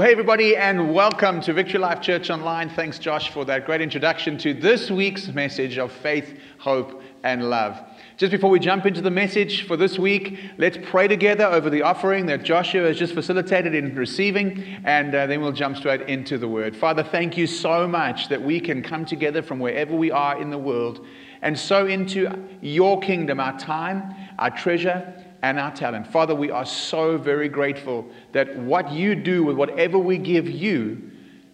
Well, hey, everybody, and welcome to Victory Life Church Online. Thanks, Josh, for that great introduction to this week's message of faith, hope, and love. Just before we jump into the message for this week, let's pray together over the offering that Joshua has just facilitated in receiving, and uh, then we'll jump straight into the word. Father, thank you so much that we can come together from wherever we are in the world and sow into your kingdom our time, our treasure, and our talent. Father, we are so very grateful that what you do with whatever we give you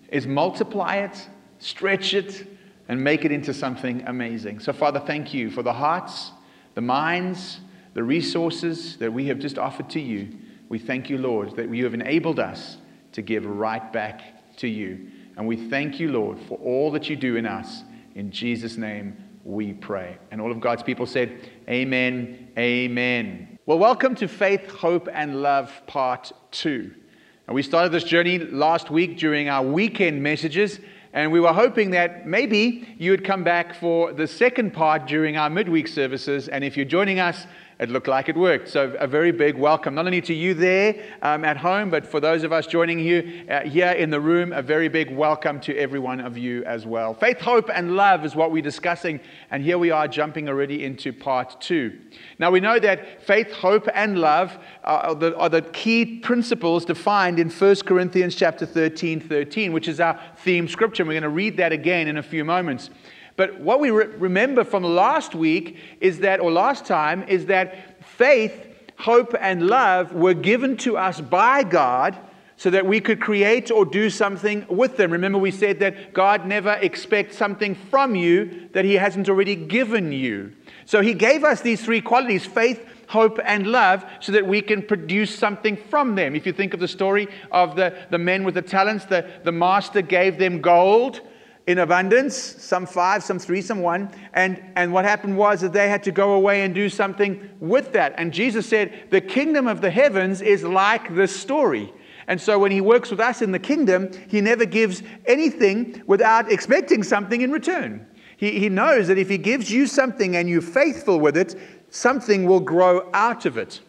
is multiply it, stretch it, and make it into something amazing. So, Father, thank you for the hearts, the minds, the resources that we have just offered to you. We thank you, Lord, that you have enabled us to give right back to you. And we thank you, Lord, for all that you do in us. In Jesus' name we pray. And all of God's people said, Amen, Amen. Well, welcome to Faith, Hope, and Love Part 2. And we started this journey last week during our weekend messages, and we were hoping that maybe you would come back for the second part during our midweek services. And if you're joining us, it looked like it worked. So, a very big welcome, not only to you there um, at home, but for those of us joining you uh, here in the room, a very big welcome to every one of you as well. Faith, hope, and love is what we're discussing, and here we are jumping already into part two. Now, we know that faith, hope, and love are the, are the key principles defined in 1 Corinthians chapter 13, 13, which is our theme scripture. And we're going to read that again in a few moments. But what we re- remember from last week is that, or last time, is that faith, hope, and love were given to us by God so that we could create or do something with them. Remember, we said that God never expects something from you that He hasn't already given you. So He gave us these three qualities faith, hope, and love so that we can produce something from them. If you think of the story of the, the men with the talents, the, the master gave them gold in abundance, some five, some three, some one. And, and what happened was that they had to go away and do something with that. And Jesus said, The kingdom of the heavens is like this story. And so when he works with us in the kingdom, he never gives anything without expecting something in return. He, he knows that if he gives you something and you're faithful with it, something will grow out of it.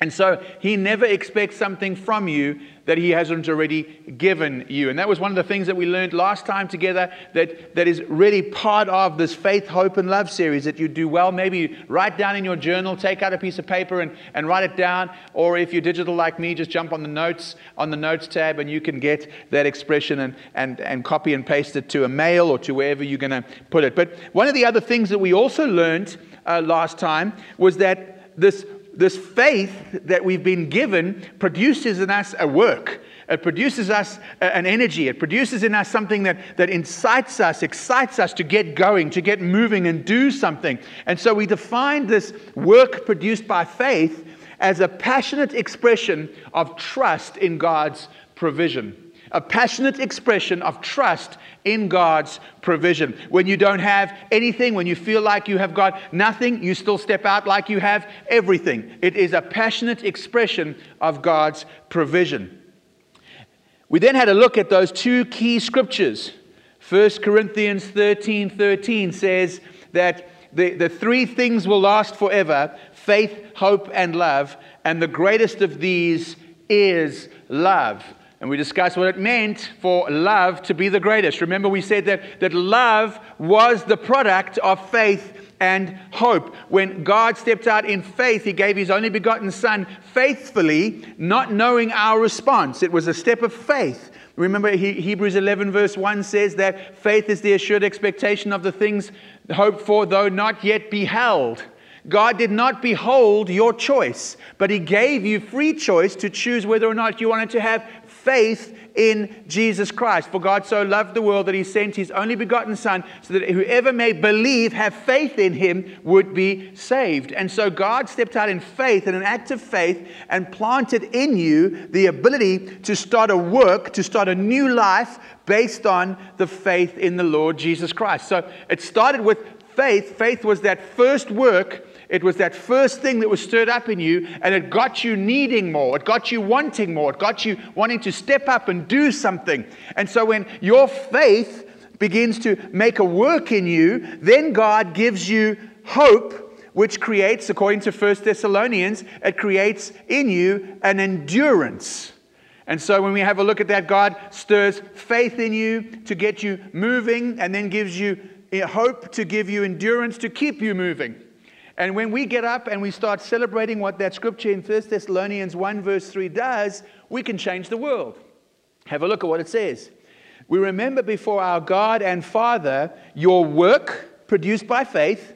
And so he never expects something from you that he hasn't already given you. And that was one of the things that we learned last time together that, that is really part of this faith, hope, and love series that you do well. Maybe write down in your journal, take out a piece of paper and, and write it down. Or if you're digital like me, just jump on the notes on the notes tab and you can get that expression and, and, and copy and paste it to a mail or to wherever you're going to put it. But one of the other things that we also learned uh, last time was that this this faith that we've been given produces in us a work. It produces us an energy. It produces in us something that, that incites us, excites us to get going, to get moving and do something. And so we define this work produced by faith as a passionate expression of trust in God's provision a passionate expression of trust in God's provision. When you don't have anything, when you feel like you have got nothing, you still step out like you have everything. It is a passionate expression of God's provision. We then had a look at those two key scriptures. 1 Corinthians 13 13 says that the, the three things will last forever faith, hope, and love. And the greatest of these is love. And we discussed what it meant for love to be the greatest. Remember, we said that, that love was the product of faith and hope. When God stepped out in faith, He gave His only begotten Son faithfully, not knowing our response. It was a step of faith. Remember, Hebrews 11, verse 1 says that faith is the assured expectation of the things hoped for, though not yet beheld. God did not behold your choice, but He gave you free choice to choose whether or not you wanted to have faith in Jesus Christ. For God so loved the world that he sent his only begotten Son, so that whoever may believe, have faith in him, would be saved. And so God stepped out in faith, in an act of faith, and planted in you the ability to start a work, to start a new life based on the faith in the Lord Jesus Christ. So it started with faith. Faith was that first work it was that first thing that was stirred up in you, and it got you needing more. It got you wanting more. It got you wanting to step up and do something. And so when your faith begins to make a work in you, then God gives you hope which creates, according to 1 Thessalonians, it creates in you an endurance. And so when we have a look at that, God stirs faith in you to get you moving and then gives you eh, hope to give you endurance to keep you moving. And when we get up and we start celebrating what that scripture in 1 Thessalonians 1, verse 3 does, we can change the world. Have a look at what it says. We remember before our God and Father your work produced by faith,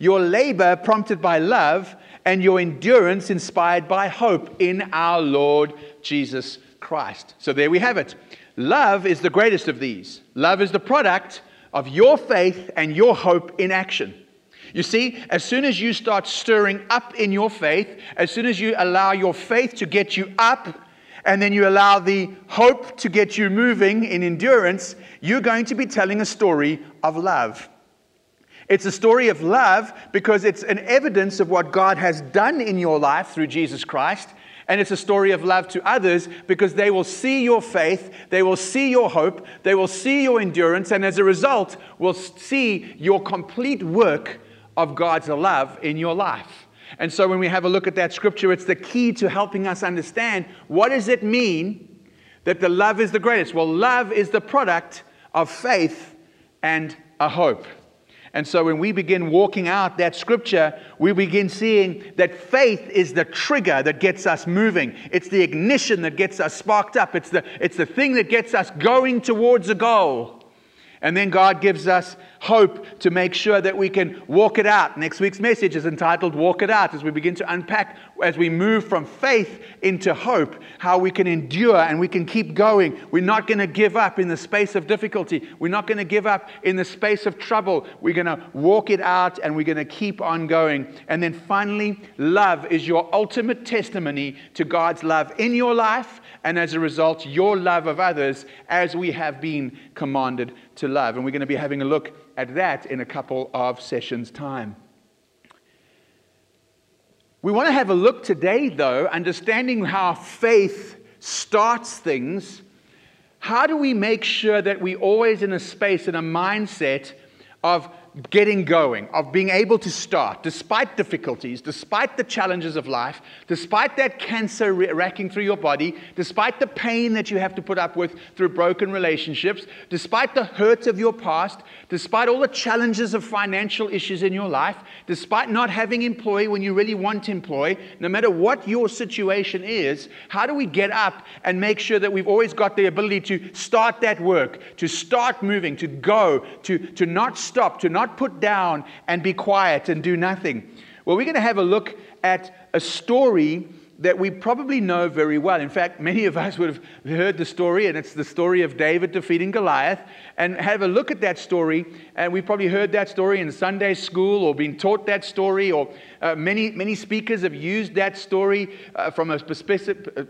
your labor prompted by love, and your endurance inspired by hope in our Lord Jesus Christ. So there we have it. Love is the greatest of these. Love is the product of your faith and your hope in action. You see, as soon as you start stirring up in your faith, as soon as you allow your faith to get you up, and then you allow the hope to get you moving in endurance, you're going to be telling a story of love. It's a story of love because it's an evidence of what God has done in your life through Jesus Christ. And it's a story of love to others because they will see your faith, they will see your hope, they will see your endurance, and as a result, will see your complete work of God's love in your life. And so when we have a look at that scripture, it's the key to helping us understand what does it mean that the love is the greatest? Well, love is the product of faith and a hope. And so when we begin walking out that scripture, we begin seeing that faith is the trigger that gets us moving. It's the ignition that gets us sparked up. It's the, it's the thing that gets us going towards a goal. And then God gives us hope to make sure that we can walk it out. Next week's message is entitled Walk It Out as we begin to unpack, as we move from faith into hope, how we can endure and we can keep going. We're not going to give up in the space of difficulty. We're not going to give up in the space of trouble. We're going to walk it out and we're going to keep on going. And then finally, love is your ultimate testimony to God's love in your life and as a result, your love of others as we have been commanded to love. And we're going to be having a look at that in a couple of sessions' time. We want to have a look today, though, understanding how faith starts things. How do we make sure that we always in a space, and a mindset of getting going, of being able to start, despite difficulties, despite the challenges of life, despite that cancer racking through your body, despite the pain that you have to put up with through broken relationships, despite the hurt of your past, despite all the challenges of financial issues in your life, despite not having employee when you really want to employ, no matter what your situation is, how do we get up and make sure that we've always got the ability to start that work, to start moving, to go, to, to not stop, to not not put down and be quiet and do nothing. Well, we're going to have a look at a story that we probably know very well. In fact, many of us would have heard the story, and it's the story of David defeating Goliath. And have a look at that story, and we've probably heard that story in Sunday school or been taught that story, or uh, many, many speakers have used that story uh, from, a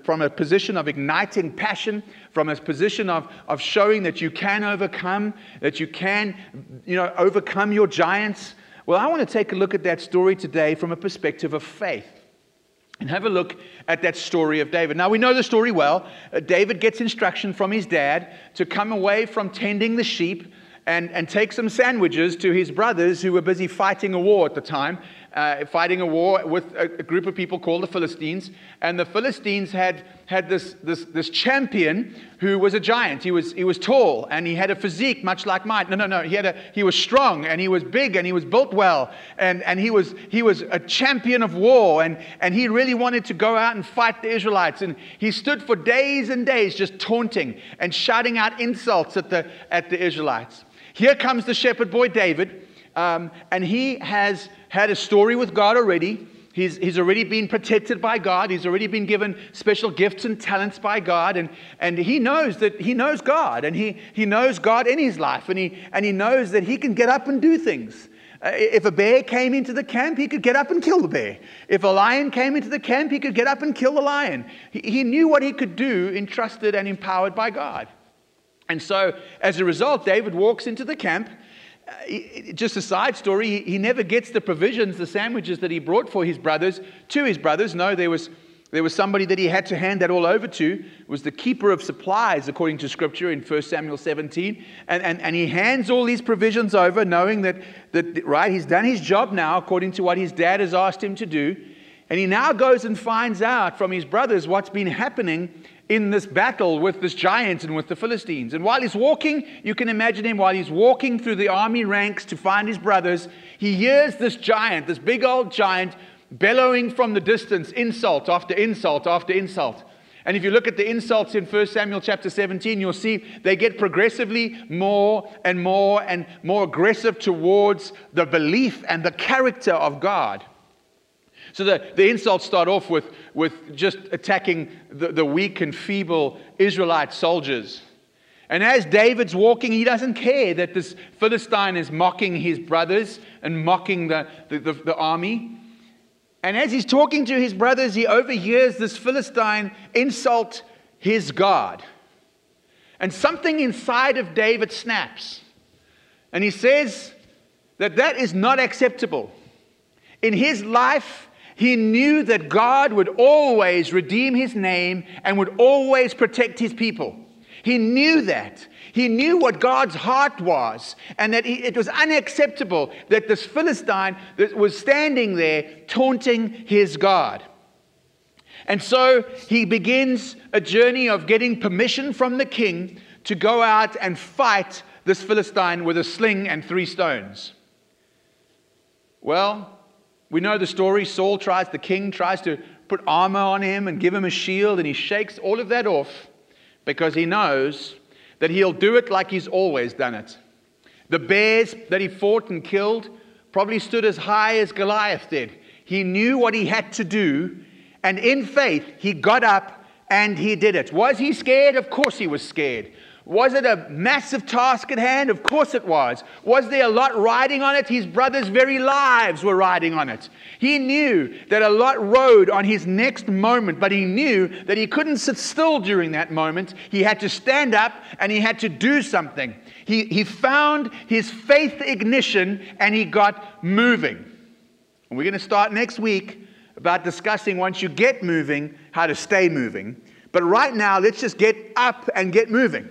from a position of igniting passion, from a position of, of showing that you can overcome, that you can you know, overcome your giants. Well, I want to take a look at that story today from a perspective of faith and have a look at that story of David. Now, we know the story well. Uh, David gets instruction from his dad to come away from tending the sheep and, and take some sandwiches to his brothers who were busy fighting a war at the time uh, fighting a war with a, a, group of people called the Philistines. And the Philistines had, had this, this, this champion who was a giant. He was, he was tall and he had a physique much like mine. No, no, no. He, had a, he was strong and he was big and he was built well. And, and he, was, he was a champion of war. And, and he really wanted to go out and fight the Israelites. And he stood for days and days just taunting and shouting out insults at the, at the Israelites. Here comes the shepherd boy David. Um, and he has had a story with God already. He's, he's already been protected by God. He's already been given special gifts and talents by God. And, and he knows that he knows God and he, he knows God in his life. And he, and he knows that he can get up and do things. Uh, if a bear came into the camp, he could get up and kill the bear. If a lion came into the camp, he could get up and kill the lion. He, he knew what he could do, entrusted and empowered by God. And so, as a result, David walks into the camp Uh, just a side story, he never gets the provisions, the sandwiches that he brought for his brothers to his brothers. No, there was, there was somebody that he had to hand that all over to. It was the keeper of supplies, according to scripture in 1 Samuel 17. And, and, and he hands all these provisions over, knowing that, that, right, he's done his job now, according to what his dad has asked him to do. And he now goes and finds out from his brothers what's been happening in this battle with this giant and with the Philistines. And while he's walking, you can imagine him while he's walking through the army ranks to find his brothers, he hears this giant, this big old giant, bellowing from the distance insult after insult after insult. And if you look at the insults in 1 Samuel chapter 17, you'll see they get progressively more and more and more aggressive towards the belief and the character of God. So the, the insults start off with, with just attacking the, the weak and feeble Israelite soldiers. And as David's walking, he doesn't care that this Philistine is mocking his brothers and mocking the, the, the, the army. And as he's talking to his brothers, he overhears this Philistine insult his God. And something inside of David snaps. And he says that that is not acceptable. In his life, he knew that God would always redeem his name and would always protect his people. He knew that. He knew what God's heart was, and that it was unacceptable that this Philistine that was standing there taunting his God. And so he begins a journey of getting permission from the king to go out and fight this Philistine with a sling and three stones. Well, we know the story. Saul tries, the king tries to put armor on him and give him a shield, and he shakes all of that off because he knows that he'll do it like he's always done it. The bears that he fought and killed probably stood as high as Goliath did. He knew what he had to do, and in faith, he got up and he did it. Was he scared? Of course he was scared. Was it a massive task at hand? Of course it was. Was there a lot riding on it? His brothers' very lives were riding on it. He knew that a lot rode on his next moment, but he knew that he couldn't sit still during that moment. He had to stand up and he had to do something. He, he found his faith ignition and he got moving. And we're going to start next week about discussing once you get moving, how to stay moving. But right now, let's just get up and get moving.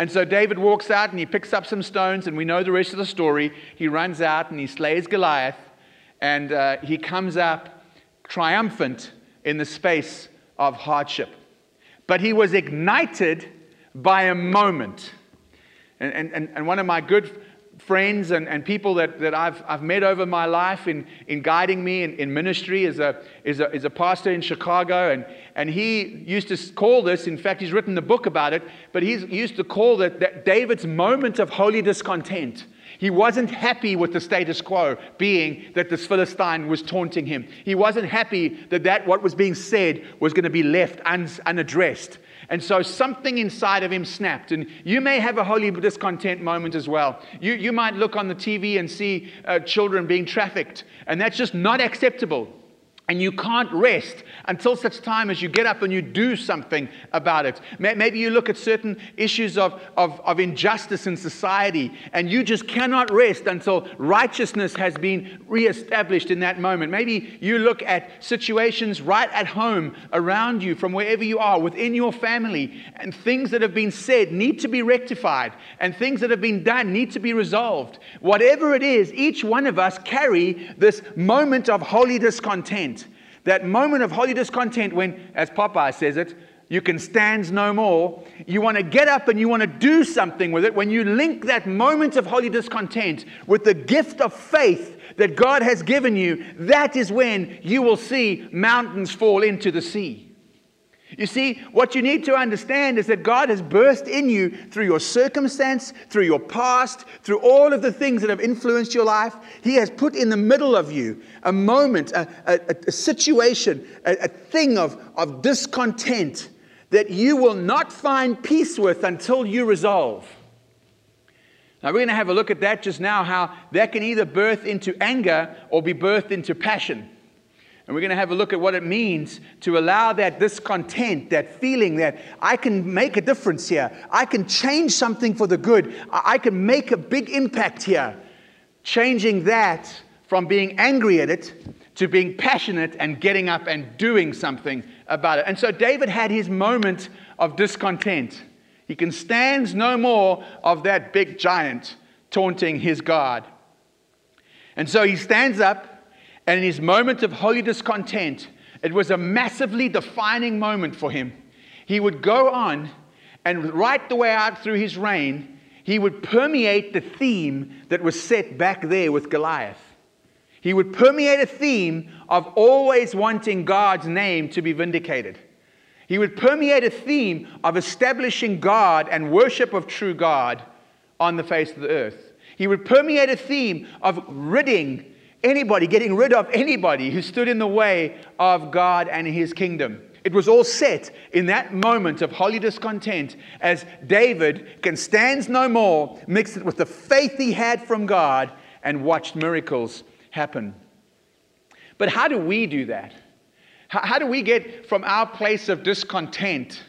And so David walks out and he picks up some stones, and we know the rest of the story. He runs out and he slays Goliath, and uh, he comes up triumphant in the space of hardship. But he was ignited by a moment. And, and, and one of my good friends and, and people that, that I've, I've met over my life in, in guiding me in, in ministry is a, is, a, is a pastor in Chicago. And, and he used to call this, in fact, he's written a book about it, but he used to call it that David's moment of holy discontent. He wasn't happy with the status quo, being that this Philistine was taunting him. He wasn't happy that, that what was being said was going to be left un- unaddressed. And so something inside of him snapped. And you may have a holy discontent moment as well. You, you might look on the TV and see uh, children being trafficked, and that's just not acceptable. And you can't rest until such time as you get up and you do something about it. Maybe you look at certain issues of, of, of, injustice in society and you just cannot rest until righteousness has been reestablished in that moment. Maybe you look at situations right at home around you, from wherever you are, within your family, and things that have been said need to be rectified, and things that have been done need to be resolved. Whatever it is, each one of us carry this moment of holy discontent. That moment of holy discontent when, as Popeye says it, you can stand no more. You want to get up and you want to do something with it. When you link that moment of holy discontent with the gift of faith that God has given you, that is when you will see mountains fall into the sea. You see, what you need to understand is that God has burst in you through your circumstance, through your past, through all of the things that have influenced your life. He has put in the middle of you a moment, a, a, a situation, a, a thing of, of discontent that you will not find peace with until you resolve. Now, we're going to have a look at that just now, how that can either birth into anger or be birthed into passion. And we're going to have a look at what it means to allow that discontent, that feeling that I can make a difference here. I can change something for the good. I can make a big impact here. Changing that from being angry at it to being passionate and getting up and doing something about it. And so David had his moment of discontent. He can stand no more of that big giant taunting his God. And so he stands up and in his moment of holy discontent, it was a massively defining moment for him. he would go on and right the way out through his reign, he would permeate the theme that was set back there with Goliath. He would permeate a theme of always wanting God's name to be vindicated. He would permeate a theme of establishing God and worship of true God on the face of the earth. He would permeate a theme of ridding anybody, getting rid of anybody who stood in the way of God and his kingdom. It was all set in that moment of holy discontent as David can stand no more, mixed it with the faith he had from God, and watched miracles happen. But how do we do that? How, how do we get from our place of discontent?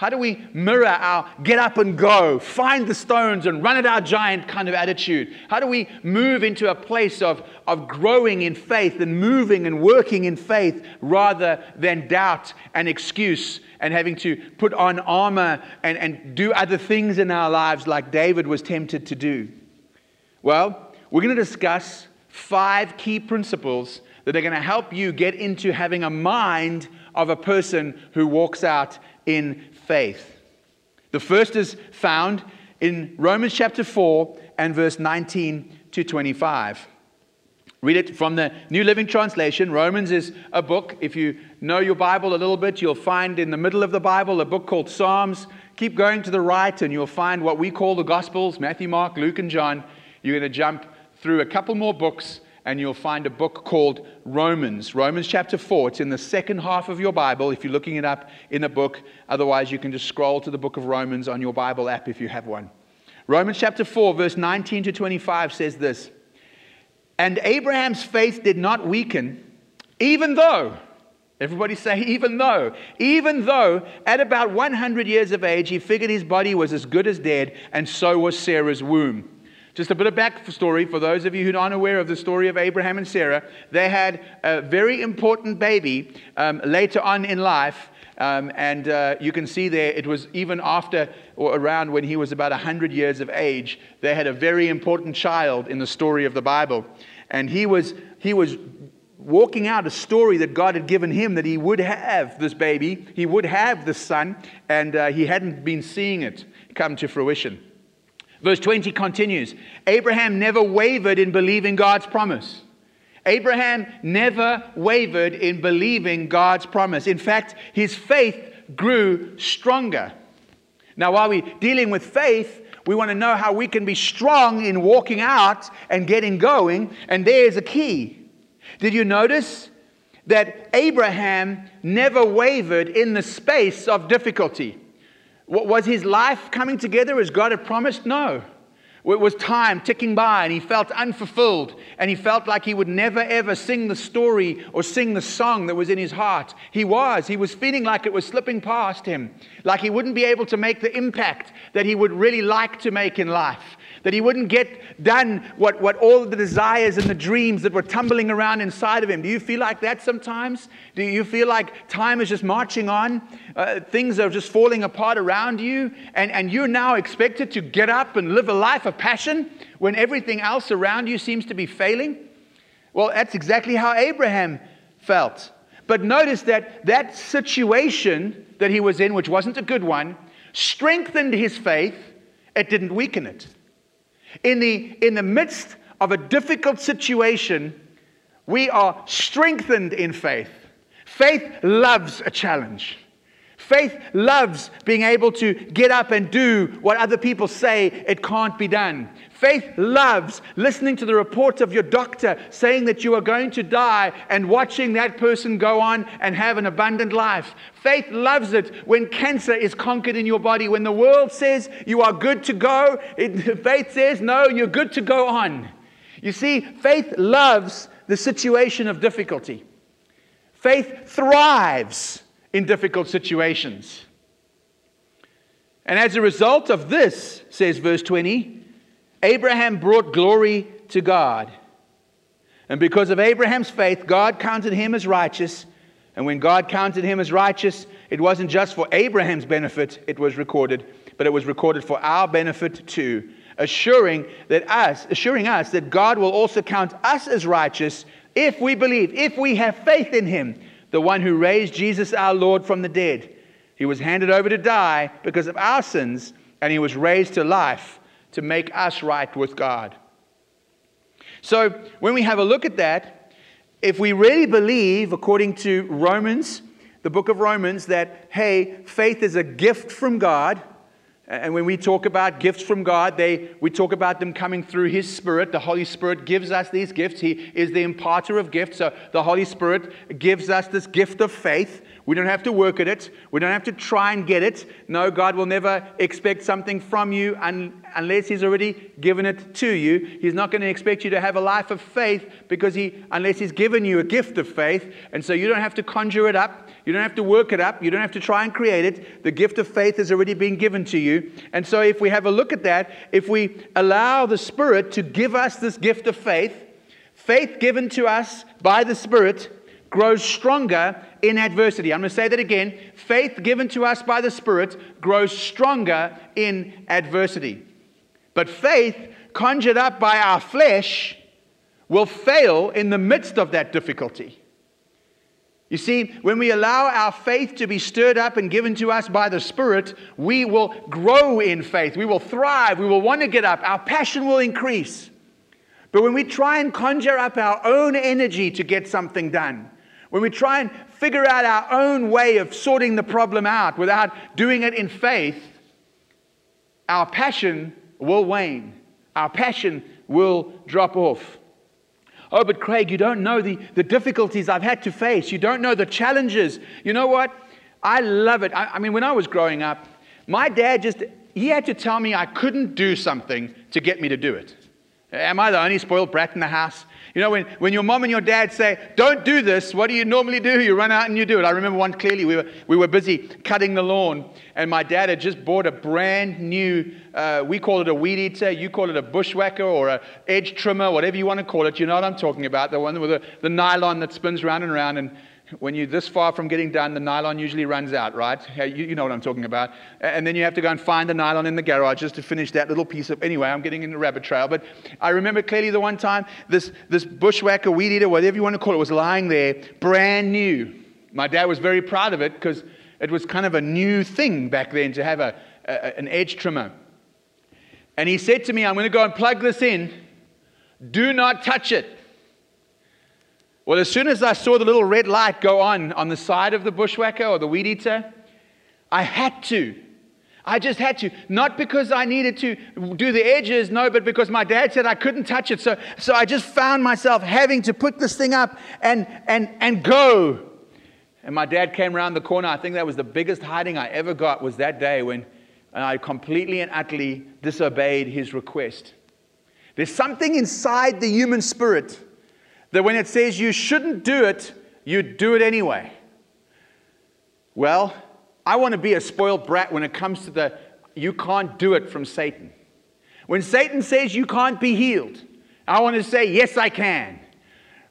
How do we mirror our get up and go, find the stones and run at our giant kind of attitude? How do we move into a place of, of growing in faith and moving and working in faith rather than doubt and excuse and having to put on armor and, and do other things in our lives like David was tempted to do? Well, we're going to discuss five key principles that are going to help you get into having a mind of a person who walks out in faith. The first is found in Romans chapter 4 and verse 19 to 25. Read it from the New Living Translation. Romans is a book. If you know your Bible a little bit, you'll find in the middle of the Bible a book called Psalms. Keep going to the right, and you'll find what we call the Gospels Matthew, Mark, Luke, and John. You're going to jump through a couple more books and you'll find a book called Romans. Romans chapter 4. It's in the second half of your Bible if you're looking it up in a book. Otherwise, you can just scroll to the book of Romans on your Bible app if you have one. Romans chapter 4, verse 19 to 25 says this And Abraham's faith did not weaken, even though, everybody say, even though, even though at about 100 years of age he figured his body was as good as dead, and so was Sarah's womb. Just a bit of backstory for those of you who aren't aware of the story of Abraham and Sarah. They had a very important baby um, later on in life. Um, and uh, you can see there, it was even after or around when he was about 100 years of age, they had a very important child in the story of the Bible. And he was, he was walking out a story that God had given him that he would have this baby, he would have this son, and uh, he hadn't been seeing it come to fruition. Verse 20 continues Abraham never wavered in believing God's promise. Abraham never wavered in believing God's promise. In fact, his faith grew stronger. Now, while we're dealing with faith, we want to know how we can be strong in walking out and getting going, and there's a key. Did you notice that Abraham never wavered in the space of difficulty? Was his life coming together as God had promised? No. It was time ticking by, and he felt unfulfilled, and he felt like he would never ever sing the story or sing the song that was in his heart. He was. He was feeling like it was slipping past him, like he wouldn't be able to make the impact that he would really like to make in life that he wouldn't get done what, what all the desires and the dreams that were tumbling around inside of him. Do you feel like that sometimes? Do you feel like time is just marching on? Uh, things are just falling apart around you, and, and you're now expected to get up and live a life of passion when everything else around you seems to be failing? Well, that's exactly how Abraham felt. But notice that that situation that he was in, which wasn't a good one, strengthened his faith, it didn't weaken it. In the, in the midst of a difficult situation, we are strengthened in faith. Faith loves a challenge. Faith loves being able to get up and do what other people say it can't be done. Faith loves listening to the report of your doctor saying that you are going to die and watching that person go on and have an abundant life. Faith loves it when cancer is conquered in your body. When the world says you are good to go, it, faith says, no, you're good to go on. You see, faith loves the situation of difficulty. Faith thrives in difficult situations. And as a result of this, says verse 20, Abraham brought glory to God. And because of Abraham's faith, God counted him as righteous. And when God counted him as righteous, it wasn't just for Abraham's benefit, it was recorded, but it was recorded for our benefit too, assuring that us, assuring us that God will also count us as righteous if we believe, if we have faith in him, the one who raised Jesus our Lord from the dead. He was handed over to die because of our sins, and he was raised to life to make us right with God. So, when we have a look at that, if we really believe, according to Romans, the book of Romans, that, hey, faith is a gift from God, and when we talk about gifts from God, they, we talk about them coming through His Spirit. The Holy Spirit gives us these gifts. He is the imparter of gifts. So the Holy Spirit gives us this gift of faith. We don't have to work at it. We don't have to try and get it. No, God will never expect something from you un, unless He's already given it to you. He's not going to expect you to have a life of faith because He, unless He's given you a gift of faith. And so you don't have to conjure it up. You don't have to work it up. You don't have to try and create it. The gift of faith has already been given to you. And so, if we have a look at that, if we allow the Spirit to give us this gift of faith, faith given to us by the Spirit grows stronger in adversity. I'm going to say that again. Faith given to us by the Spirit grows stronger in adversity. But faith conjured up by our flesh will fail in the midst of that difficulty. You see, when we allow our faith to be stirred up and given to us by the Spirit, we will grow in faith. We will thrive. We will want to get up. Our passion will increase. But when we try and conjure up our own energy to get something done, when we try and figure out our own way of sorting the problem out without doing it in faith, our passion will wane. Our passion will drop off. Oh, but Craig, you don't know the, the difficulties I've had to face. You don't know the challenges. You know what? I love it. I, I mean, when I was growing up, my dad just, he had to tell me I couldn't do something to get me to do it. Am I the only spoiled brat in the house? You know, when, when your mom and your dad say, don't do this, what do you normally do? You run out and you do it. I remember one clearly. We were, we were busy cutting the lawn, and my dad had just bought a brand new, uh, we call it a weed eater, you call it a bushwhacker or a edge trimmer, whatever you want to call it. You know what I'm talking about, the one with the, the nylon that spins round and round. And when you're this far from getting done, the nylon usually runs out, right? You, know what I'm talking about. And then you have to go and find the nylon in the garage just to finish that little piece of. Anyway, I'm getting in the rabbit trail. But I remember clearly the one time this, this bushwhacker, weed eater, whatever you want to call it, was lying there, brand new. My dad was very proud of it because it was kind of a new thing back then to have a, a, an edge trimmer. And he said to me, I'm going to go and plug this in. Do not touch it. Well, as soon as I saw the little red light go on on the side of the bushwhacker or the weed eater, I had to. I just had to. Not because I needed to do the edges, no, but because my dad said I couldn't touch it. So, so I just found myself having to put this thing up and, and, and go. And my dad came around the corner. I think that was the biggest hiding I ever got was that day when I completely and utterly disobeyed his request. There's something inside the human spirit that when it says you shouldn't do it, you do it anyway. Well, I want to be a spoiled brat when it comes to the you can't do it from Satan. When Satan says you can't be healed, I want to say, yes, I can.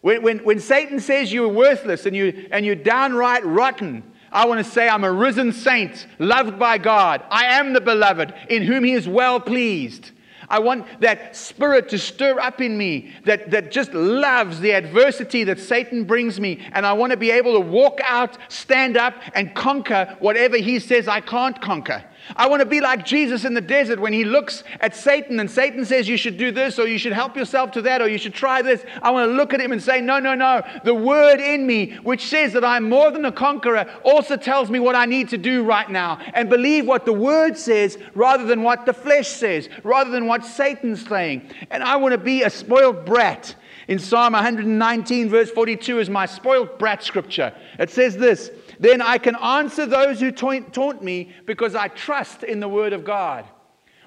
When, when, when Satan says you're worthless and, you, and you're downright rotten, I want to say, I'm a risen saint, loved by God. I am the beloved, in whom he is well pleased. I want that spirit to stir up in me that, that just loves the adversity that Satan brings me. And I want to be able to walk out, stand up, and conquer whatever he says I can't conquer. I want to be like Jesus in the desert when he looks at Satan and Satan says, You should do this, or you should help yourself to that, or you should try this. I want to look at him and say, No, no, no. The word in me, which says that I'm more than a conqueror, also tells me what I need to do right now. And believe what the word says rather than what the flesh says, rather than what Satan's saying. And I want to be a spoiled brat. In Psalm 119, verse 42, is my spoiled brat scripture. It says this then I can answer those who taunt me because I trust in the word of God.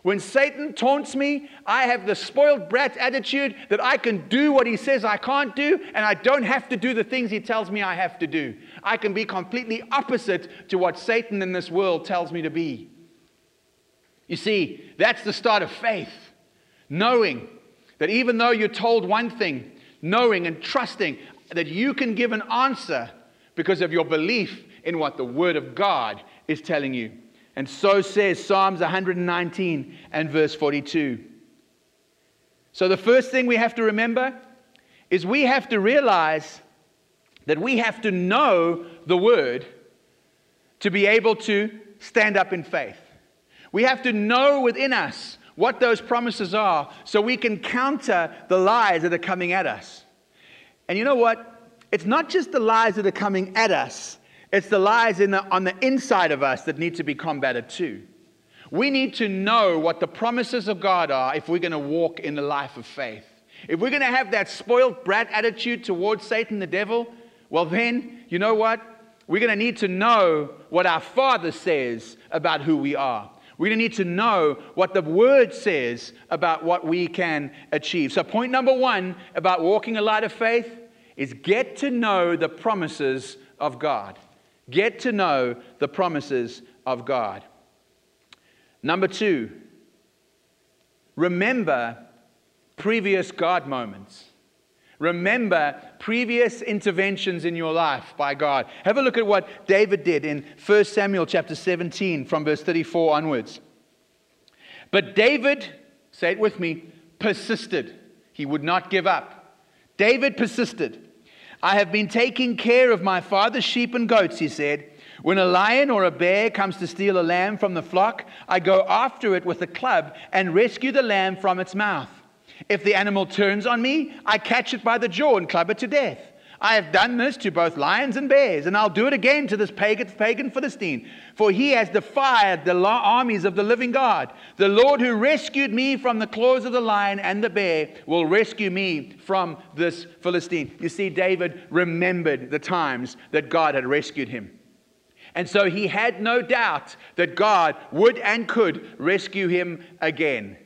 When Satan taunts me, I have the spoiled brat attitude that I can do what he says I can't do, and I don't have to do the things he tells me I have to do. I can be completely opposite to what Satan in this world tells me to be. You see, that's the start of faith. Knowing that even though you're told one thing, knowing and trusting that you can give an answer because of your belief in what the Word of God is telling you. And so says Psalms 119 and verse 42. So, the first thing we have to remember is we have to realize that we have to know the Word to be able to stand up in faith. We have to know within us what those promises are so we can counter the lies that are coming at us. And you know what? It's not just the lies that are coming at us, it's the lies the, on the inside of us that need to be combated too. We need to know what the promises of God are if we're going to walk in the life of faith. If we're going to have that spoiled brat attitude towards Satan, the devil, well, then, you know what? We're going to need to know what our Father says about who we are. We're going to need to know what the Word says about what we can achieve. So, point number one about walking a light of faith is get to know the promises of God. Get to know the promises of God. Number two, remember previous God moments. Remember previous interventions in your life by God. Have a look at what David did in 1 Samuel chapter 17 from verse 34 onwards. But David, say it with me, persisted. He would not give up. David persisted. I have been taking care of my father's sheep and goats, he said. When a lion or a bear comes to steal a lamb from the flock, I go after it with a club and rescue the lamb from its mouth. If the animal turns on me, I catch it by the jaw and club it to death. I have done this to both lions and bears, and I'll do it again to this pagan, pagan Philistine, for he has defied the armies of the living God. The Lord who rescued me from the claws of the lion and the bear will rescue me from this Philistine. You see, David remembered the times that God had rescued him. And so he had no doubt that God would and could rescue him again.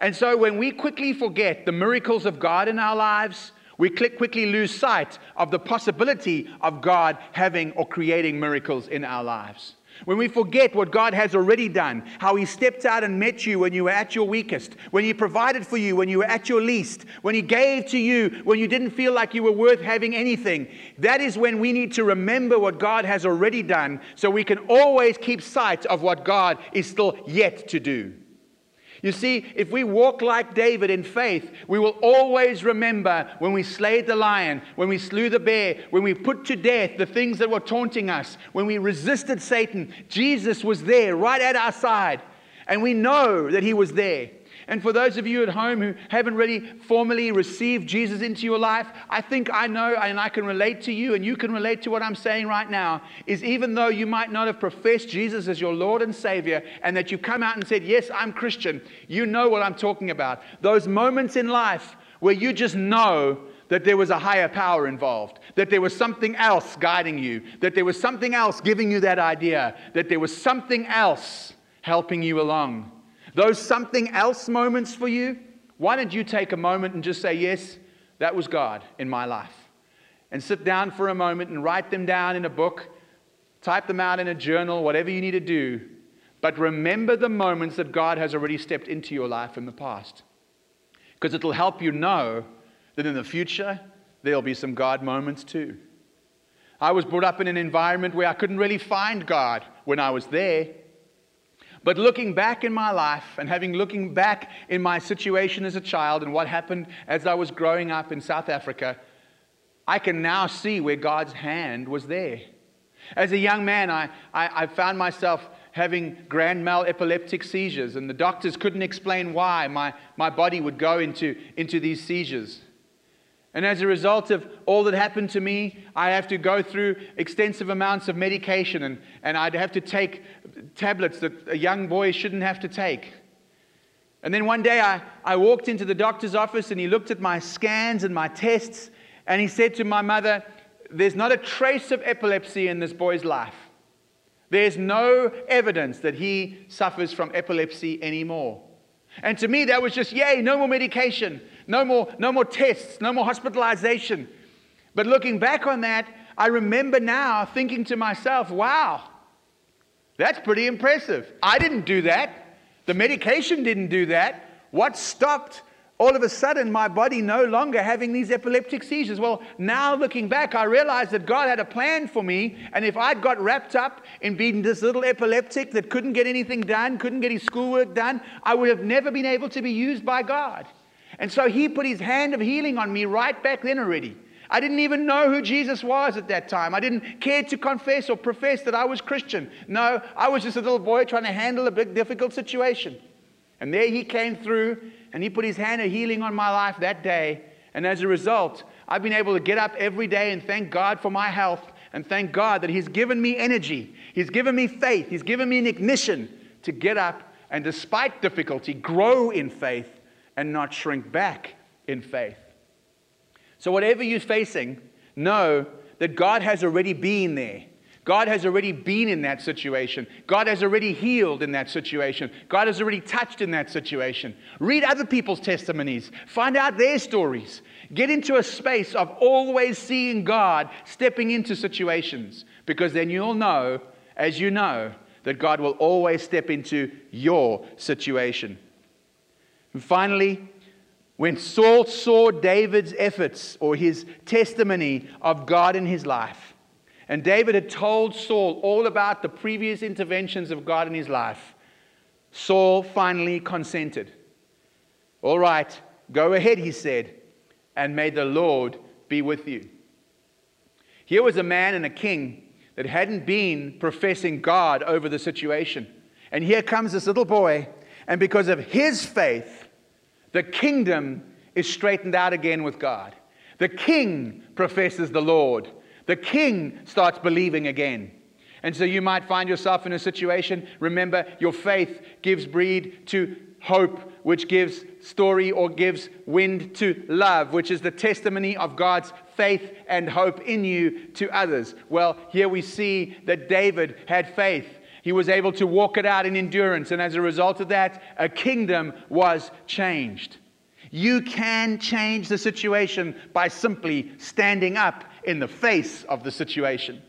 And so when we quickly forget the miracles of God in our lives, we quickly lose sight of the possibility of God having or creating miracles in our lives. When we forget what God has already done, how He stepped out and met you when you were at your weakest, when He provided for you when you were at your least, when He gave to you when you didn't feel like you were worth having anything, that is when we need to remember what God has already done so we can always keep sight of what God is still yet to do. You see, if we walk like David in faith, we will always remember when we slayed the lion, when we slew the bear, when we put to death the things that were taunting us, when we resisted Satan. Jesus was there right at our side, and we know that he was there. And for those of you at home who haven't really formally received Jesus into your life, I think I know and I can relate to you, and you can relate to what I'm saying right now. Is even though you might not have professed Jesus as your Lord and Savior, and that you come out and said, Yes, I'm Christian, you know what I'm talking about. Those moments in life where you just know that there was a higher power involved, that there was something else guiding you, that there was something else giving you that idea, that there was something else helping you along. Those something else moments for you, why don't you take a moment and just say, Yes, that was God in my life? And sit down for a moment and write them down in a book, type them out in a journal, whatever you need to do. But remember the moments that God has already stepped into your life in the past. Because it'll help you know that in the future, there'll be some God moments too. I was brought up in an environment where I couldn't really find God when I was there. But looking back in my life and having looking back in my situation as a child and what happened as I was growing up in South Africa, I can now see where God's hand was there. As a young man, I, I, I found myself having grand mal epileptic seizures, and the doctors couldn't explain why my, my body would go into, into these seizures. And as a result of all that happened to me, I have to go through extensive amounts of medication, and, and I'd have to take tablets that a young boy shouldn't have to take. And then one day I, I walked into the doctor's office, and he looked at my scans and my tests, and he said to my mother, There's not a trace of epilepsy in this boy's life. There's no evidence that he suffers from epilepsy anymore. And to me, that was just, yay, no more medication. No more, no more tests, no more hospitalization. But looking back on that, I remember now thinking to myself, wow, that's pretty impressive. I didn't do that. The medication didn't do that. What stopped all of a sudden my body no longer having these epileptic seizures? Well, now looking back, I realized that God had a plan for me. And if I'd got wrapped up in being this little epileptic that couldn't get anything done, couldn't get his schoolwork done, I would have never been able to be used by God. And so he put his hand of healing on me right back then already. I didn't even know who Jesus was at that time. I didn't care to confess or profess that I was Christian. No, I was just a little boy trying to handle a big, difficult situation. And there he came through and he put his hand of healing on my life that day. And as a result, I've been able to get up every day and thank God for my health and thank God that He's given me energy. He's given me faith. He's given me an ignition to get up and, despite difficulty, grow in faith and not shrink back in faith. So, whatever you're facing, know that God has already been there. God has already been in that situation. God has already healed in that situation. God has already touched in that situation. Read other people's testimonies, find out their stories. Get into a space of always seeing God stepping into situations because then you'll know, as you know, that God will always step into your situation. And finally, when Saul saw David's efforts or his testimony of God in his life, and David had told Saul all about the previous interventions of God in his life, Saul finally consented. All right, go ahead, he said, and may the Lord be with you. Here was a man and a king that hadn't been professing God over the situation. And here comes this little boy, and because of his faith, the kingdom is straightened out again with God. The king professes the Lord. The king starts believing again. And so you might find yourself in a situation. Remember, your faith gives breed to hope, which gives story or gives wind to love, which is the testimony of God's faith and hope in you to others. Well, here we see that David had faith. He was able to walk it out in endurance, and as a result of that, a kingdom was changed. You can change the situation by simply standing up in the face of the situation.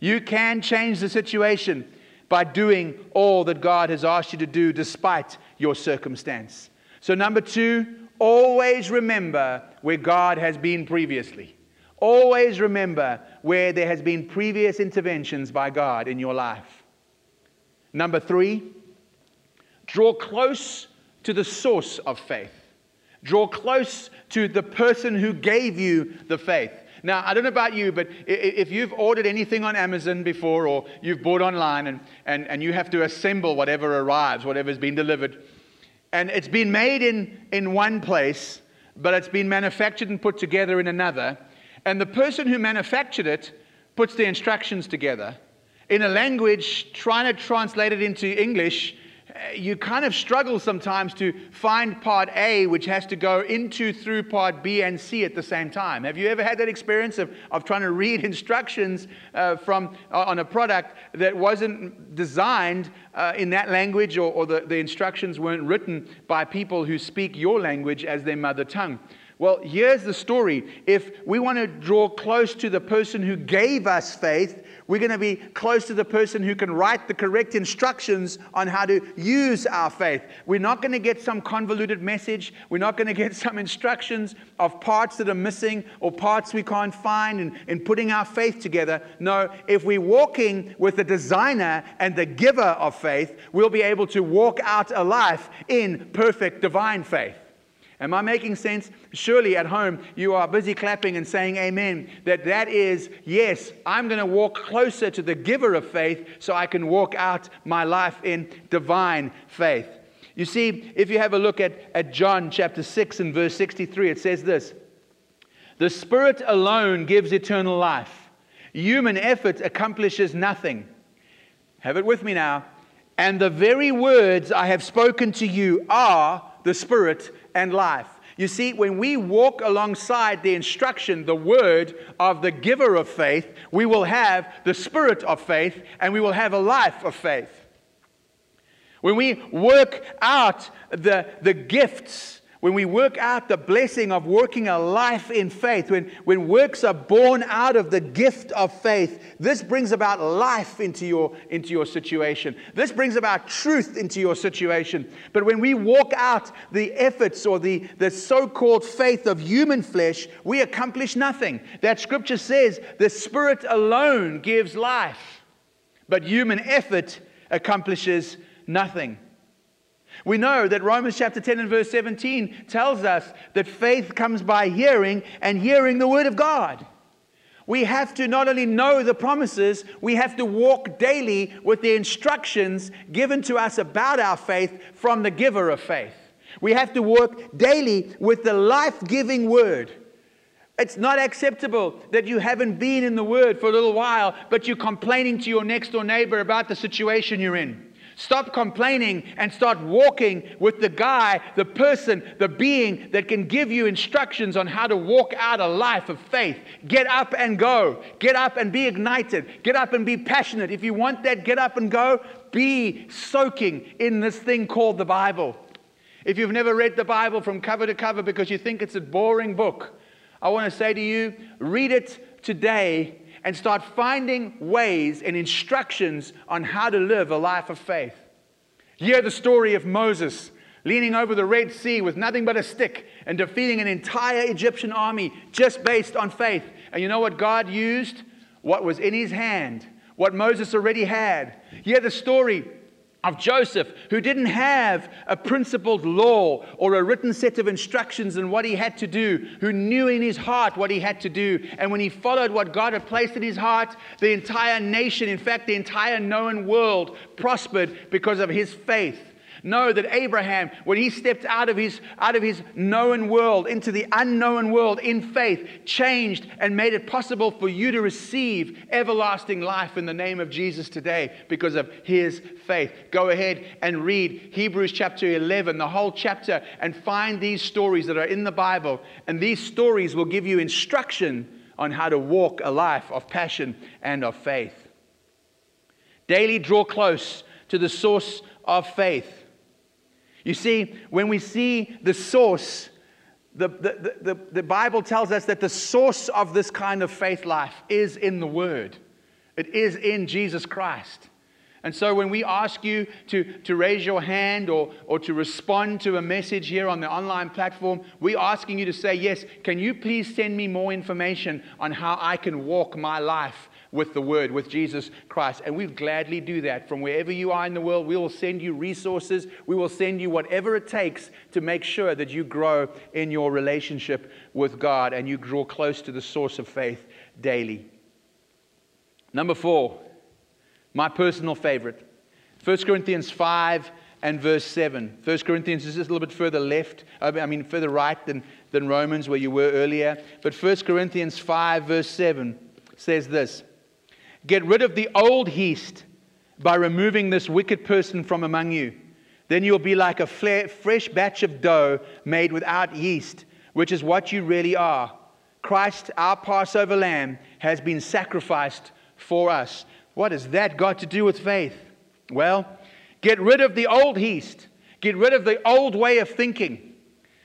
You can change the situation by doing all that God has asked you to do despite your circumstance. So, number two, always remember where God has been previously. Always remember where there has been previous interventions by God in your life. Number three, draw close to the source of faith. Draw close to the person who gave you the faith. Now, I don't know about you, but if you've ordered anything on Amazon before or you've bought online and, and, and you have to assemble whatever arrives, whatever's been delivered, and it's been made in, in one place, but it's been manufactured and put together in another, and the person who manufactured it puts the instructions together in a language, trying to translate it into English you kind of struggle sometimes to find part A, which has to go into through part B and C at the same time. Have you ever had that experience of, of trying to read instructions uh, from, uh, on a product that wasn't designed uh, in that language or, or the, the instructions weren't written by people who speak your language as their mother tongue? Well, here's the story. If we want to draw close to the person who gave us faith, we're going to be close to the person who can write the correct instructions on how to use our faith. We're not going to get some convoluted message. We're not going to get some instructions of parts that are missing or parts we can't find in, in putting our faith together. No, if we're walking with the designer and the giver of faith, we'll be able to walk out a life in perfect divine faith. Am I making sense? Surely at home you are busy clapping and saying amen. That that is, yes, I'm going to walk closer to the giver of faith so I can walk out my life in divine faith. You see, if you have a look at, at John chapter 6 and verse 63, it says this The Spirit alone gives eternal life, human effort accomplishes nothing. Have it with me now. And the very words I have spoken to you are the Spirit and life. You see, when we walk alongside the instruction, the word of the giver of faith, we will have the spirit of faith and we will have a life of faith. When we work out the, the gifts when we work out the blessing of working a life in faith, when, when works are born out of the gift of faith, this brings about life into your, into your situation. This brings about truth into your situation. But when we walk out the efforts or the, the so called faith of human flesh, we accomplish nothing. That scripture says the Spirit alone gives life, but human effort accomplishes nothing. We know that Romans chapter 10 and verse 17 tells us that faith comes by hearing and hearing the word of God. We have to not only know the promises, we have to walk daily with the instructions given to us about our faith from the giver of faith. We have to work daily with the life giving word. It's not acceptable that you haven't been in the word for a little while, but you're complaining to your next door neighbor about the situation you're in. Stop complaining and start walking with the guy, the person, the being that can give you instructions on how to walk out a life of faith. Get up and go. Get up and be ignited. Get up and be passionate. If you want that, get up and go. Be soaking in this thing called the Bible. If you've never read the Bible from cover to cover because you think it's a boring book, I want to say to you read it today and start finding ways and instructions on how to live a life of faith. Hear the story of Moses leaning over the Red Sea with nothing but a stick and defeating an entire Egyptian army just based on faith. And you know what God used? What was in his hand, what Moses already had. Hear the story of Joseph, who didn't have a principled law or a written set of instructions on what he had to do, who knew in his heart what he had to do. And when he followed what God had placed in his heart, the entire nation, in fact, the entire known world, prospered because of his faith. Know that Abraham, when he stepped out of his, out of his known world into the unknown world in faith, changed and made it possible for you to receive everlasting life in the name of Jesus today because of his faith. Go ahead and read Hebrews chapter 11, the whole chapter, and find these stories that are in the Bible. And these stories will give you instruction on how to walk a life of passion and of faith. Daily draw close to the source of faith. You see, when we see the source, the, the, the, the, Bible tells us that the source of this kind of faith life is in the Word, it is in Jesus Christ. And so when we ask you to, to raise your hand or, or to respond to a message here on the online platform, we're asking you to say, Yes, can you please send me more information on how I can walk my life with the Word, with Jesus Christ. And we gladly do that. From wherever you are in the world, we will send you resources. We will send you whatever it takes to make sure that you grow in your relationship with God and you draw close to the source of faith daily. Number four, my personal favorite 1 Corinthians 5 and verse 7. 1 Corinthians is just a little bit further left, uh, I mean, further right than, than Romans, where you were earlier. But 1 Corinthians 5, verse 7 says this Get rid of the old yeast by removing this wicked person from among you. Then you'll be like a fresh batch of dough made without yeast, which is what you really are. Christ, our Passover lamb, has been sacrificed for us. What has that got to do with faith? Well, get rid of the old yeast. Get rid of the old way of thinking.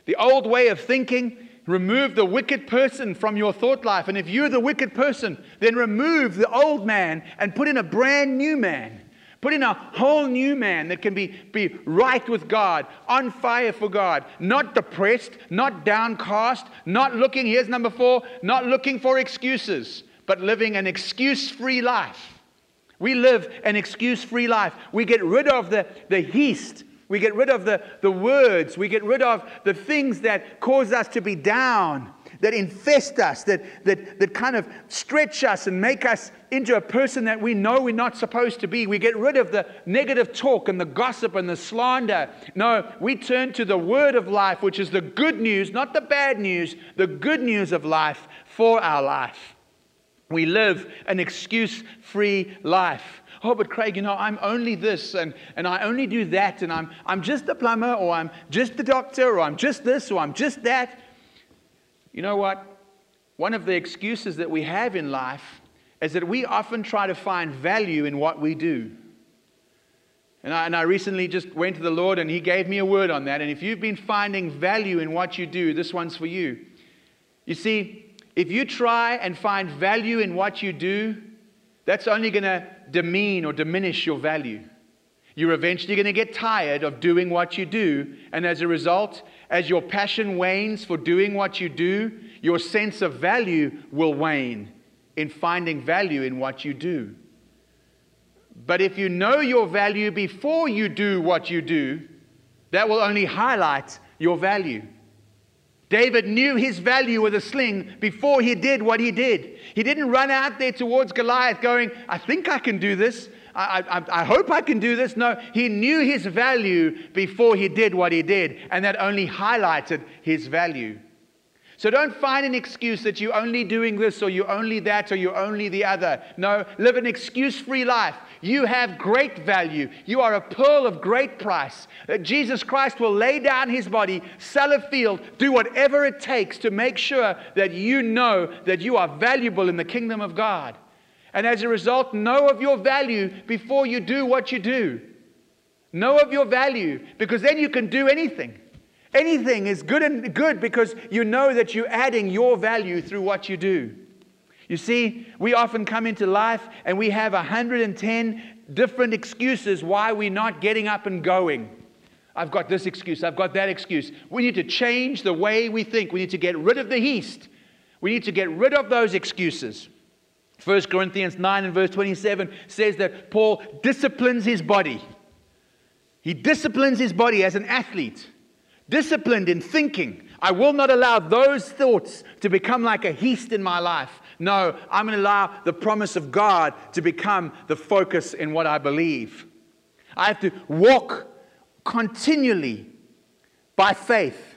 The old way of thinking Remove the wicked person from your thought life. And if you're the wicked person, then remove the old man and put in a brand new man. Put in a whole new man that can be, be right with God, on fire for God, not depressed, not downcast, not looking, here's number four, not looking for excuses, but living an excuse free life. We live an excuse free life. We get rid of the, the yeast we get rid of the, the words. We get rid of the things that cause us to be down, that infest us, that, that, that kind of stretch us and make us into a person that we know we're not supposed to be. We get rid of the negative talk and the gossip and the slander. No, we turn to the word of life, which is the good news, not the bad news, the good news of life for our life. We live an excuse free life oh, but Craig, you know, I'm only this and, and I only do that and I'm, I'm just a plumber or I'm just a doctor or I'm just this or I'm just that. You know what? One of the excuses that we have in life is that we often try to find value in what we do. And I, and I recently just went to the Lord and He gave me a word on that. And if you've been finding value in what you do, this one's for you. You see, if you try and find value in what you do, that's only going to demean or diminish your value. You're eventually going to get tired of doing what you do. And as a result, as your passion wanes for doing what you do, your sense of value will wane in finding value in what you do. But if you know your value before you do what you do, That will only highlight your value. David knew his value with a sling before he did what he did. He didn't run out there towards Goliath going, I think I can do this. I, I, I, hope I can do this. No, he knew his value before he did what he did, and that only highlighted his value. So don't find an excuse that you're only doing this or you're only that or you're only the other. No, live an excuse free life. You have great value. You are a pearl of great price. Uh, Jesus Christ will lay down his body, sell a field, do whatever it takes to make sure that you know that you are valuable in the kingdom of God. And as a result, know of your value before you do what you do. Know of your value because then you can do anything. Anything is good and good because you know that you're adding your value through what you do. You see, we often come into life and we have 110 different excuses why we're not getting up and going. I've got this excuse, I've got that excuse. We need to change the way we think. We need to get rid of the yeast. We need to get rid of those excuses. 1 Corinthians 9 and verse 27 says that Paul disciplines his body. He disciplines his body as an athlete disciplined in thinking. I will not allow those thoughts to become like a yeast in my life. No, I'm going to allow the promise of God to become the focus in what I believe. I have to walk continually by faith.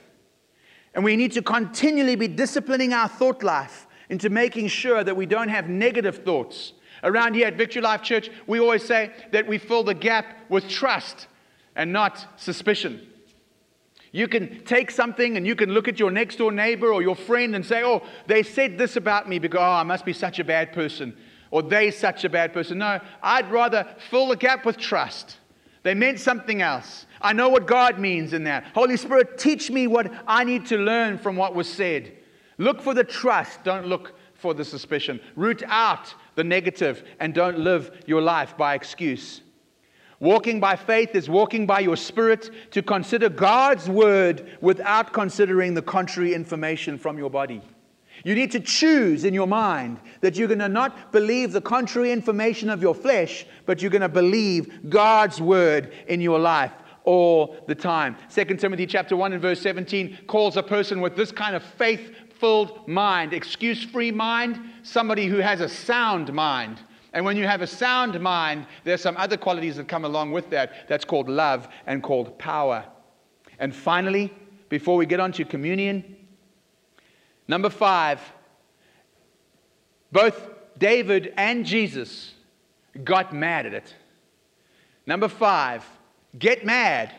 And we need to continually be disciplining our thought life into making sure that we don't have negative thoughts. Around here at Victory Life Church, we always say that we fill the gap with trust and not suspicion. You can take something and you can look at your next door neighbor or your friend and say, Oh, they said this about me because, oh, I must be such a bad person. Or they such a bad person. No, I'd rather fill the gap with trust. They meant something else. I know what God means in that. Holy Spirit, teach me what I need to learn from what was said. Look for the trust, don't look for the suspicion. Root out the negative and don't live your life by excuse. Walking by faith is walking by your spirit to consider God's word without considering the contrary information from your body. You need to choose in your mind that you're going to not believe the contrary information of your flesh, but you're going to believe God's word in your life all the time. 2 Timothy chapter 1 and verse 17 calls a person with this kind of faith-filled mind, excuse-free mind, somebody who has a sound mind. And when you have a sound mind, there's some other qualities that come along with that. That's called love and called power. And finally, before we get on to communion, number five, both David and Jesus got mad at it. Number five, get mad.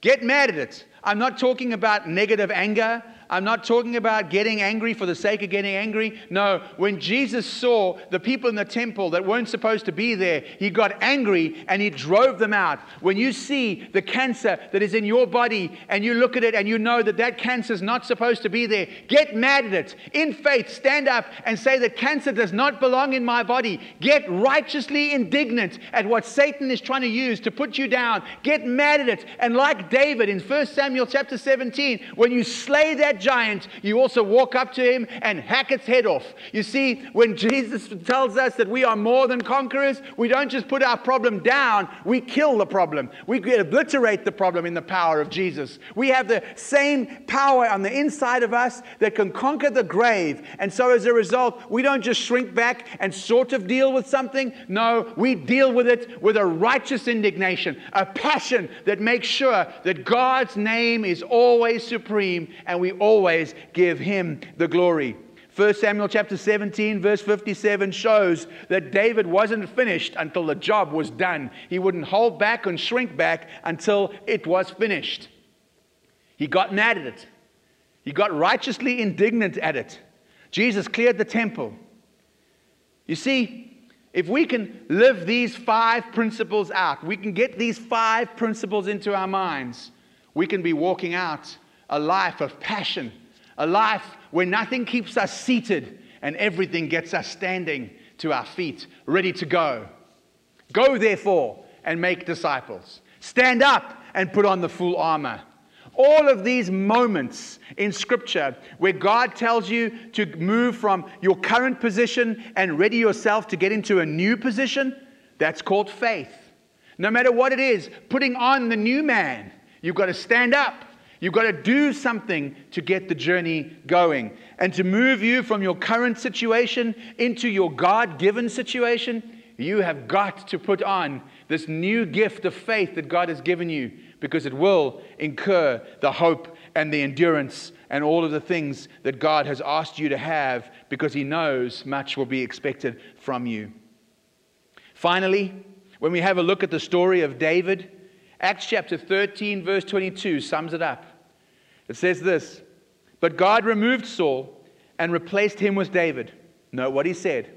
Get mad at it. I'm not talking about negative anger. I'm not talking about getting angry for the sake of getting angry. No, when Jesus saw the people in the temple that weren't supposed to be there, he got angry and he drove them out. When you see the cancer that is in your body and you look at it and you know that that cancer is not supposed to be there, get mad at it. In faith, stand up and say that cancer does not belong in my body. Get righteously indignant at what Satan is trying to use to put you down. Get mad at it. And like David in 1 Samuel chapter 17, when you slay that giant, you also walk up to him and hack its head off. You see, when Jesus tells us that we are more than conquerors, we don't just put our problem down, we kill the problem. We obliterate the problem in the power of Jesus. We have the same power on the inside of us that can conquer the grave. And so as a result, we don't just shrink back and sort of deal with something. No, we deal with it with a righteous indignation, a passion that makes sure that God's name is always supreme and we always give him the glory. 1 Samuel chapter 17, verse 57 shows that David wasn't finished until the job was done. He wouldn't hold back and shrink back until it was finished. He got mad at it, he got righteously indignant at it. Jesus cleared the temple. You see, if we can live these five principles out, we can get these five principles into our minds, we can be walking out a life of passion, a life where nothing keeps us seated and everything gets us standing to our feet, ready to go. Go, therefore, and make disciples. Stand up and put on the full armor. All of these moments in Scripture where God tells you to move from your current position and ready yourself to get into a new position, that's called faith. No matter what it is, putting on the new man You've got to stand up. You've got to do something to get the journey going and to move you from your current situation into your God given situation. You have got to put on this new gift of faith that God has given you because it will incur the hope and the endurance and all of the things that God has asked you to have because He knows much will be expected from you. Finally, when we have a look at the story of David, Acts chapter 13, verse 22 sums it up. It says this But God removed Saul and replaced him with David. Note what he said.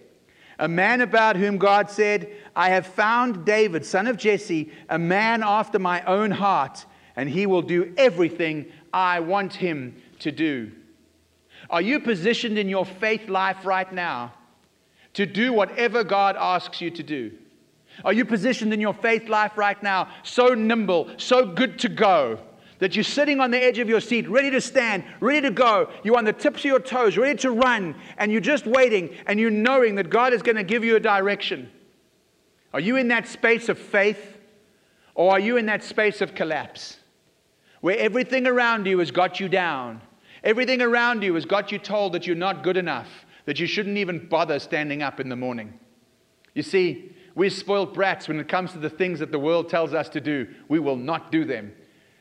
A man about whom God said, I have found David, son of Jesse, a man after my own heart, and he will do everything I want him to do. Are you positioned in your faith life right now to do whatever God asks you to do? Are you positioned in your faith life right now so nimble, so good to go? That you're sitting on the edge of your seat, ready to stand, ready to go. You're on the tips of your toes, ready to run, and you're just waiting and you're knowing that God is going to give you a direction. Are you in that space of faith or are you in that space of collapse where everything around you has got you down? Everything around you has got you told that you're not good enough, that you shouldn't even bother standing up in the morning. You see, we're spoiled brats when it comes to the things that the world tells us to do. We will not do them.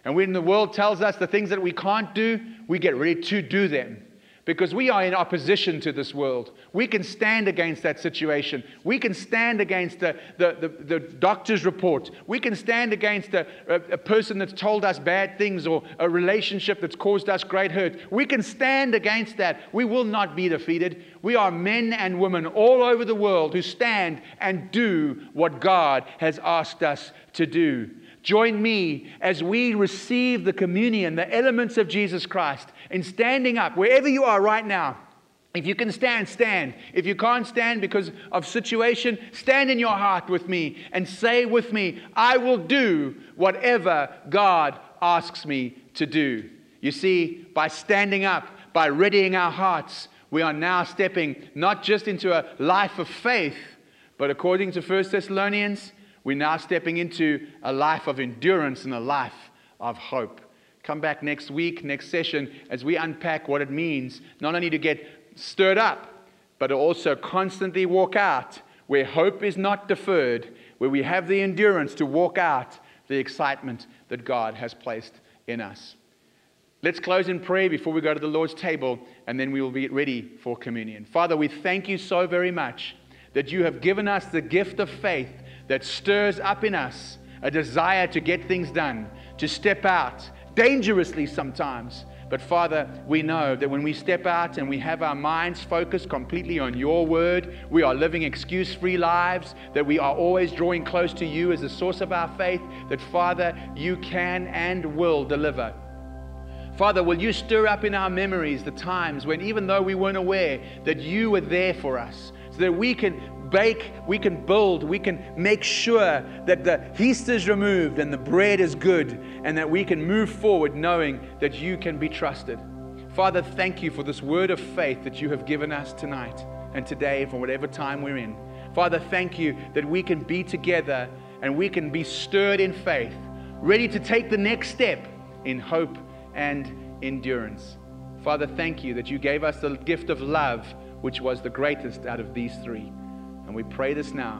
And when the world tells us the things that we can't do, we get ready to do them because we are in opposition to this world. We can stand against that situation. We can stand against the, the, the, the doctor's report. We can stand against a, a, a, person that's told us bad things or a relationship that's caused us great hurt. We can stand against that. We will not be defeated. We are men and women all over the world who stand and do what God has asked us to do. Join me as we receive the communion, the elements of Jesus Christ, in standing up wherever you are right now. If you can stand, stand. If you can't stand because of situation, stand in your heart with me and say with me, I will do whatever God asks me to do. You see, by standing up, by readying our hearts, we are now stepping not just into a life of faith, but according to 1 Thessalonians, we're now stepping into a life of endurance and a life of hope. Come back next week, next session, as we unpack what it means not only to get stirred up, but to also constantly walk out where hope is not deferred, where we have the endurance to walk out the excitement that God has placed in us. Let's close in prayer before we go to the Lord's table, and then we will be ready for communion. Father, we thank you so very much that you have given us the gift of faith that stirs up in us a desire to get things done, to step out, dangerously sometimes. But Father, we know that when we step out and we have our minds focused completely on your word, we are living excuse free lives, that we are always drawing close to you as the source of our faith, that Father, you can and will deliver. Father, will you stir up in our memories the times when, even though we weren't aware, that you were there for us, so that we can bake, we can build, we can make sure that the yeast is removed and the bread is good, and that we can move forward knowing that you can be trusted. Father, thank you for this word of faith that you have given us tonight and today for whatever time we're in. Father, thank you that we can be together and we can be stirred in faith, ready to take the next step in hope and endurance. Father, thank you that you gave us the gift of love, which was the greatest out of these three. And we pray this now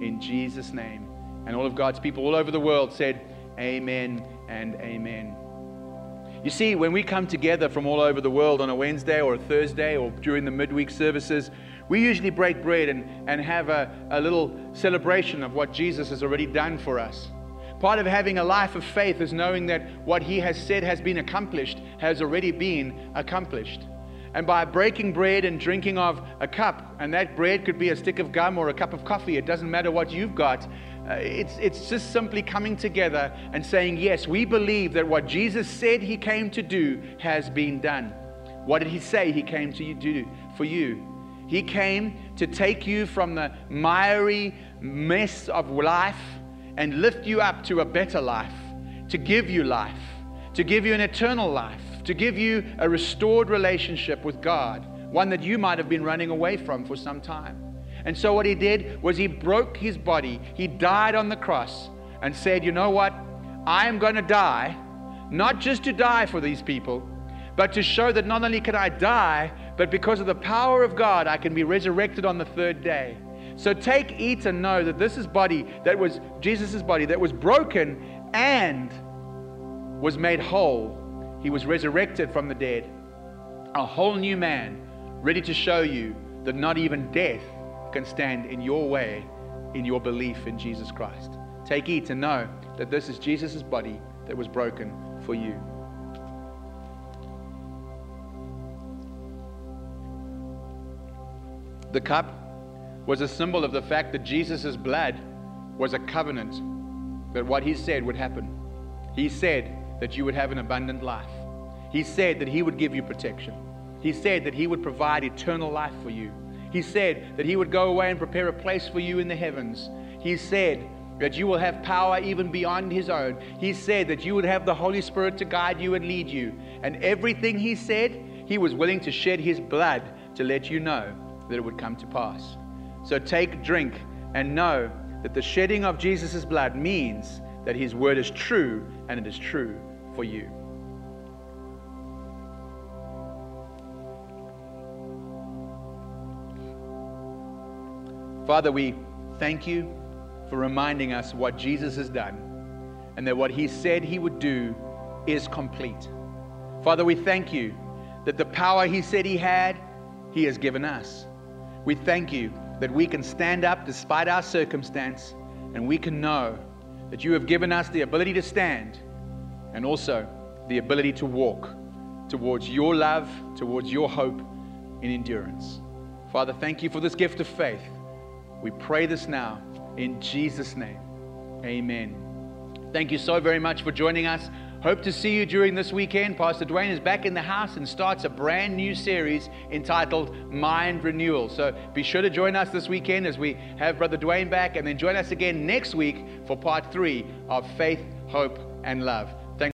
in Jesus' name. And all of God's people all over the world said, Amen and Amen. You see, when we come together from all over the world on a Wednesday or a Thursday or during the midweek services, we usually break bread and, and have a, a little celebration of what Jesus has already done for us. Part of having a life of faith is knowing that what He has said has been accomplished, has already been accomplished. And by breaking bread and drinking of a cup, and that bread could be a stick of gum or a cup of coffee, it doesn't matter what you've got. Uh, it's, it's just simply coming together and saying, Yes, we believe that what Jesus said he came to do has been done. What did he say he came to do for you? He came to take you from the miry mess of life and lift you up to a better life, to give you life, to give you an eternal life to give you a restored relationship with God, one that you might have been running away from for some time. And so, what he did was he broke his body, he died on the cross, and said, You know what? I am going to die, not just to die for these people, but to show that not only can I die, but because of the power of God, I can be resurrected on the third day. So take, eat, and know that this is body that was Jesus' body that was broken and was made whole. He was resurrected from the dead. A whole new man, ready to show you that not even death can stand in your way in your belief in Jesus Christ. Take, eat, to know that this is Jesus' body that was broken for you. The cup was a symbol of the fact that Jesus' blood was a covenant, that what he said would happen. He said that you would have an abundant life. He said that he would give you protection. He said that he would provide eternal life for you. He said that he would go away and prepare a place for you in the heavens. He said that you will have power even beyond his own. He said that you would have the Holy Spirit to guide you and lead you. And everything he said, he was willing to shed his blood to let you know that it would come to pass. So take, drink, and know that the shedding of Jesus' blood means that his word is true and it is true for you. Father, we thank you for reminding us what Jesus has done and that what he said he would do is complete. Father, we thank you that the power he said he had, he has given us. We thank you that we can stand up despite our circumstance and we can know that you have given us the ability to stand and also the ability to walk towards your love, towards your hope in endurance. Father, thank you for this gift of faith. We pray this now in Jesus' name. Amen. Thank you so very much for joining us. Hope to see you during this weekend. Pastor Dwayne is back in the house and starts a brand new series entitled Mind Renewal. So be sure to join us this weekend as we have Brother Dwayne back, and then join us again next week for part three of Faith, Hope, and Love.